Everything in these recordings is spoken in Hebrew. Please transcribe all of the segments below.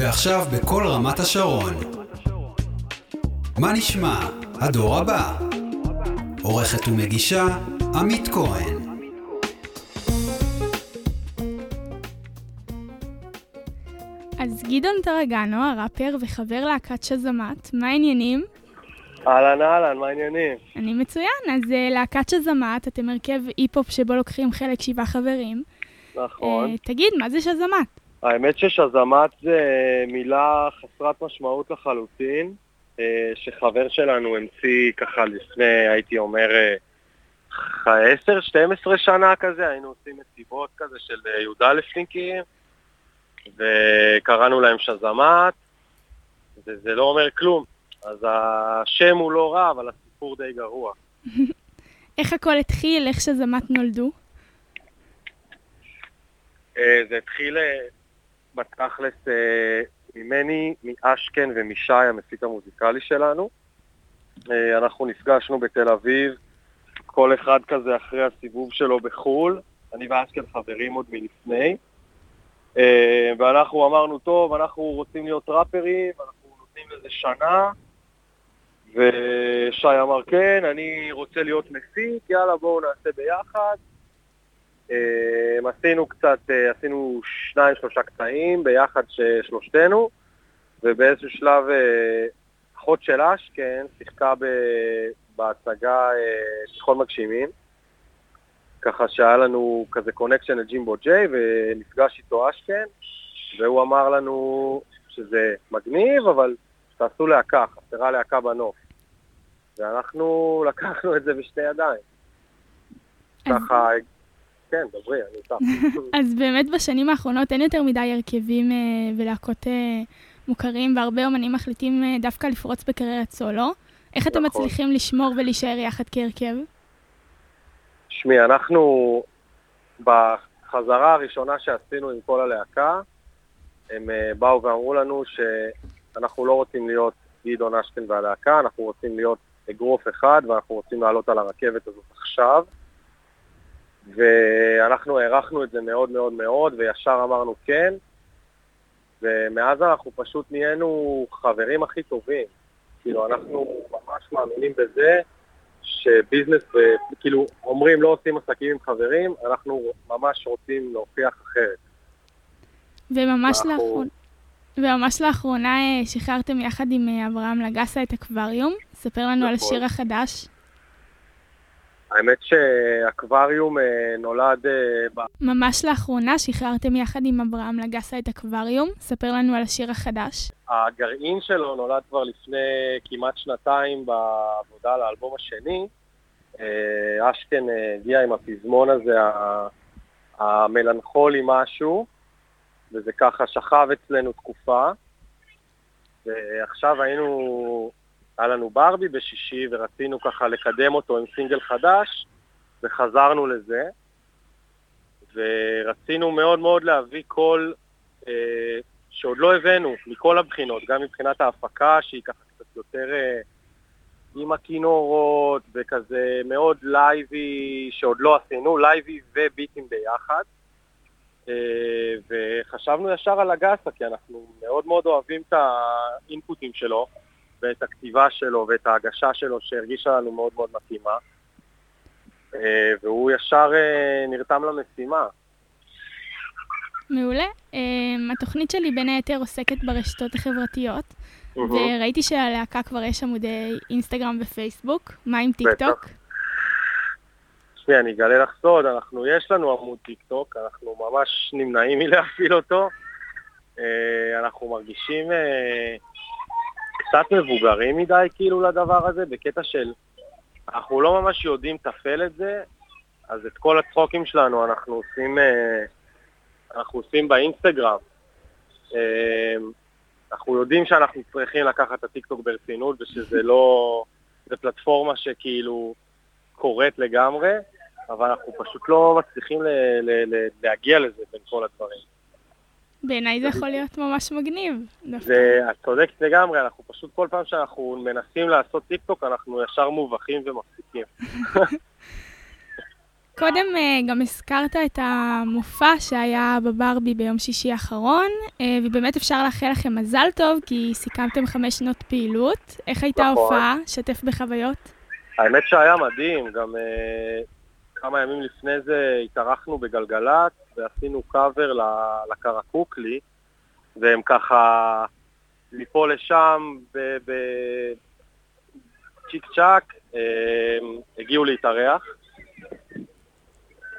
ועכשיו בכל רמת השרון. מה נשמע? הדור הבא. עורכת ומגישה עמית כהן. אז גדעון טרגנו, הראפר וחבר להקת שזמת, מה העניינים? אהלן אהלן, מה העניינים? אני מצוין, אז uh, להקת שזמת, אתם הרכב אי-פופ שבו לוקחים חלק שבעה חברים. נכון. Uh, תגיד, מה זה שזמת? האמת ששזמת זה מילה חסרת משמעות לחלוטין, אה, שחבר שלנו המציא ככה לפני, הייתי אומר, 10-12 שנה כזה, היינו עושים מסיבות כזה של י"א פינקים, וקראנו להם שזמת, וזה לא אומר כלום. אז השם הוא לא רע, אבל הסיפור די גרוע. איך הכל התחיל? איך שזמת נולדו? אה, זה התחיל בתכלס אה, ממני, מאשכן ומשי, המפיק המוזיקלי שלנו. אה, אנחנו נפגשנו בתל אביב, כל אחד כזה אחרי הסיבוב שלו בחו"ל. אני ואשכן חברים עוד מלפני. אה, ואנחנו אמרנו, טוב, אנחנו רוצים להיות ראפרים, אנחנו נותנים לזה שנה. ושי אמר, כן, אני רוצה להיות מפיק, יאללה, בואו נעשה ביחד. אה, עשינו קצת, אה, עשינו שניים, שלושה קטעים ביחד שלושתנו, ובאיזשהו שלב אה, אחות של אשכן שיחקה בהצגה תיכון מגשימים, ככה שהיה לנו כזה קונקשן לג'ימבו ג'יי, ונפגש איתו אשכן, והוא אמר לנו שזה מגניב, אבל תעשו להקה, חסרה להקה בנוף. ואנחנו לקחנו את זה בשתי ידיים. ככה כן, דברי, אני איתך. אז באמת בשנים האחרונות אין יותר מדי הרכבים אה, ולהקות אה, מוכרים, והרבה אומנים מחליטים אה, דווקא לפרוץ בקריירת סולו. איך אתם נכון. מצליחים לשמור ולהישאר יחד כהרכב? שמי, אנחנו בחזרה הראשונה שעשינו עם כל הלהקה, הם באו ואמרו לנו שאנחנו לא רוצים להיות גדעון אשכן והלהקה, אנחנו רוצים להיות אגרוף אחד ואנחנו רוצים לעלות על הרכבת הזאת עכשיו. ואנחנו הערכנו את זה מאוד מאוד מאוד, וישר אמרנו כן, ומאז אנחנו פשוט נהיינו חברים הכי טובים. כאילו, אנחנו ממש מאמינים בזה שביזנס, כאילו, אומרים לא עושים עסקים עם חברים, אנחנו ממש רוצים להוכיח אחרת. וממש אנחנו... לאחרונה... וממש לאחרונה אה, שחררתם יחד עם אה, אברהם לגסה את אקווריום. ספר לנו נכון. על השיר החדש. האמת שאקווריום אה, נולד... אה, ממש לאחרונה שחררתם יחד עם אברהם לגסה את אקווריום. ספר לנו על השיר החדש. הגרעין שלו נולד כבר לפני כמעט שנתיים בעבודה על האלבום השני. אה, אשכן הגיע עם הפזמון הזה, המלנכולי משהו, וזה ככה שכב אצלנו תקופה. ועכשיו היינו היה לנו ברבי בשישי ורצינו ככה לקדם אותו עם סינגל חדש וחזרנו לזה. ורצינו מאוד מאוד להביא קול אה, שעוד לא הבאנו מכל הבחינות, גם מבחינת ההפקה שהיא ככה קצת יותר אה, עם הכינורות וכזה מאוד live י שעוד לא עשינו, live י וביטים ביחד. אה, וחשבנו ישר על הגסה כי אנחנו מאוד מאוד אוהבים את ה input ים שלו ואת הכתיבה שלו ואת ההגשה שלו שהרגישה לנו מאוד מאוד מתאימה. אה, והוא ישר אה, נרתם למשימה. מעולה. אה, התוכנית שלי בין היתר עוסקת ברשתות החברתיות, וראיתי שללהקה כבר יש עמודי Instagram ו Facebook. מה עם טיק טוק? תשמעי, אני אגלה לך סוד, אנחנו, יש לנו עמוד טיק טוק, אנחנו ממש נמנעים מלהפעיל אותו. אנחנו מרגישים קצת מבוגרים מדי כאילו לדבר הזה, בקטע של אנחנו לא ממש יודעים לתפעל את זה, אז את כל הצחוקים שלנו אנחנו עושים, אה, אנחנו עושים באינסטגרם. אה, אנחנו יודעים שאנחנו צריכים לקחת את הטיקטוק ברצינות ושזה לא... זה פלטפורמה שכאילו קורית לגמרי, אבל אנחנו פשוט לא מצליחים ל- ל- ל- להגיע לזה בין כל הדברים. בעיניי זה יכול להיות ממש מגניב. זה, את צודקת לגמרי, אנחנו פשוט כל פעם שאנחנו מנסים לעשות טיק טוק, אנחנו ישר מובכים ומפסיקים. קודם אה, גם הזכרת את המופע שהיה בברבי ביום שישי האחרון, אה, ובאמת אפשר לאחל לכם מזל טוב, כי סיכמתם חמש שנות פעילות. איך הייתה נכון. ההופעה? שתף בחוויות. האמת שהיה מדהים, גם uh, כמה ימים לפני זה התארחנו בגלגלצ ועשינו קאבר לקרקוקלי, והם ככה מפה לשם בצ'יק צ'אק uh, הגיעו להתארח.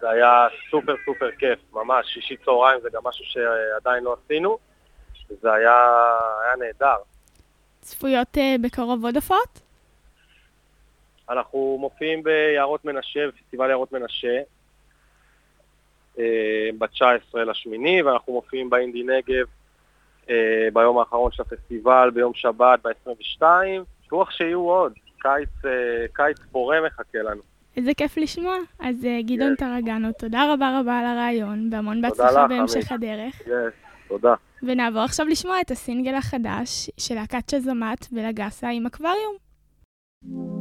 זה היה סופר סופר כיף, ממש, שישי צהריים זה גם משהו שעדיין לא עשינו, וזה היה, היה נהדר. צפויות אה, בקרוב עוד הופעות? אנחנו מופיעים ביערות מנשה, בפסטיבל יערות מנשה, ב-19 לשמיני, ואנחנו מופיעים באינדי נגב אה, ביום האחרון של הפסטיבל, ביום שבת, ב-22. בטוח שיהיו עוד. קיץ, אה, קיץ פורה מחכה לנו. איזה כיף לשמוע. אז אה, גדעון כן. טרגנו, תודה רבה רבה על הרעיון, והמון בהצלחה בהמשך. הדרך. yes, תודה. ונעבור עכשיו לשמוע את הסינגל החדש של להקת שזמת ולגסה עם אקווריום. לא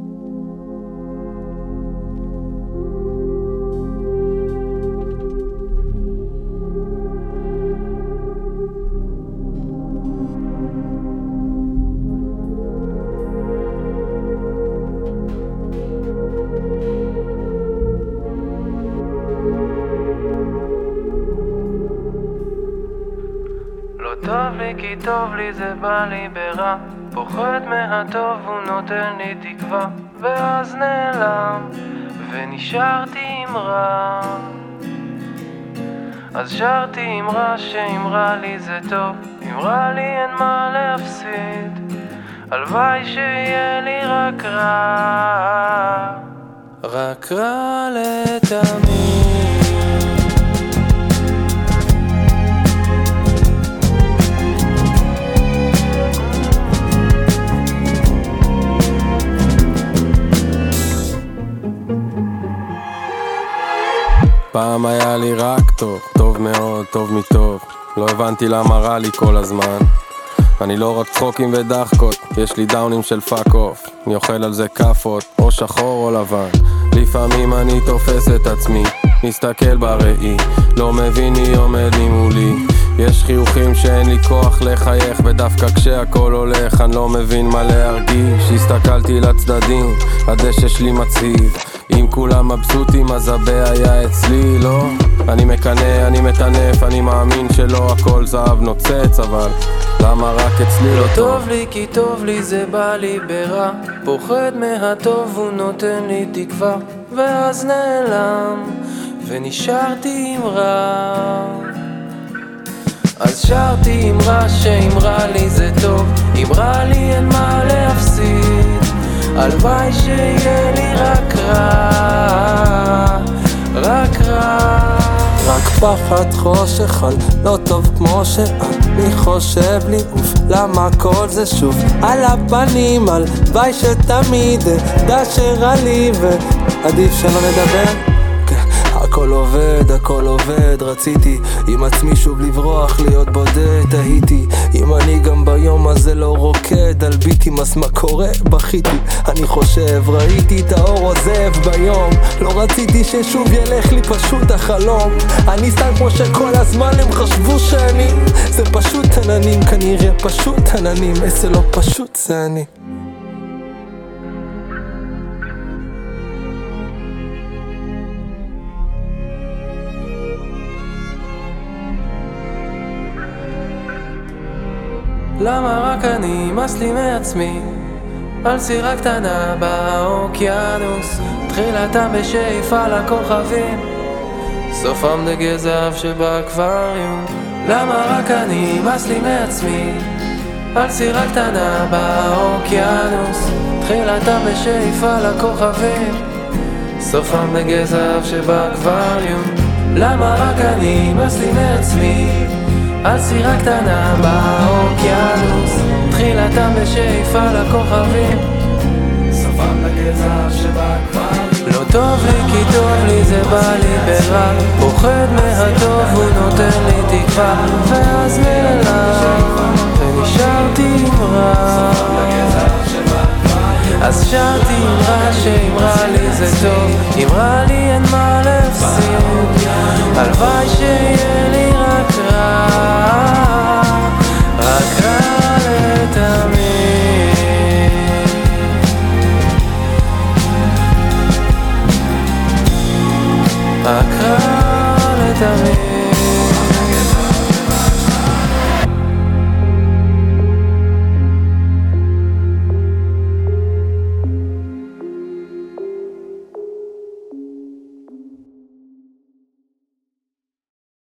טוב לי זה בא לי ברע. פוחד מהטוב הוא נותן לי תקווה. ואז נעלם ונשארתי עם רע. אז שרתי עם רע שאם רע לי זה טוב. אם רע לי אין מה להפסיד. הלוואי שיהיה לי רק רע. רק רע לתמיד פעם היה לי רק טוב, טוב מאוד, טוב מטוב. לא הבנתי למה רע לי כל הזמן. אני לא רק צחוקים ודחקות, יש לי down ים של fuck off אני אוכל על זה כאפות, או שחור או לבן. לפעמים אני תופס את עצמי, מסתכל בראי. לא מבין מי עומד לי מולי יש חיוכים שאין לי כוח לחייך ודווקא כשהכל הולך אני לא מבין מה להרגיש. הסתכלתי לצדדים, הדשא שלי מצהיב אם כולם מבסוטים אז הבעיה אצלי, לא? אני מקנא, אני מטנף, אני מאמין שלא הכל זהב נוצץ אבל למה רק אצלי לא טוב לי כי טוב לי זה בא לי ברע. פוחד מהטוב הוא נותן לי תקווה ואז נעלם ונשארתי עם רע. אז שרתי עם רע שאם רע לי זה טוב אם רע לי אין מה להפסיד הלוואי שיהיה לי רק רע רק רע. רק פחד חושך על לא טוב כמו שאני חושב לי אוף למה כל זה שוב? על הפנים הלוואי שתמיד אדע שרע לי ועדיף שלא נדבר. כן, הכל עובד, הכל עובד, רציתי עם עצמי שוב לברוח, להיות בודד, תהיתי. אם גם ביום הזה לא רוקד על ביטים אז מה קורה? בכיתי אני חושב, ראיתי את האור עוזב ביום. לא רציתי ששוב ילך לי פשוט החלום. אני סתם כמו שכל הזמן הם חשבו שאני זה פשוט עננים, כנראה פשוט עננים איזה לא פשוט זה אני למה רק אני, נמאס לי מעצמי? על סירה קטנה באוקיינוס תחילתם בשאיפה לכוכבים. סופם דגי זהב שבאקווריום למה רק אני, נמאס לי מעצמי? על סירה קטנה באוקיינוס תחילתם בשאיפה לכוכבים. סופם דגי זהב שבאקווריום למה רק אני, נמאס לי מעצמי על סירה קטנה באוקיינוס, תחילתם בשאיפה לכוכבים. סופם לגזע שבכפר. לא טוב לי כי טוב לי זה בא לי ברע, פוחד מהטוב הוא נותן לי תקווה, ואז נעלם, ונשארתי עם רע.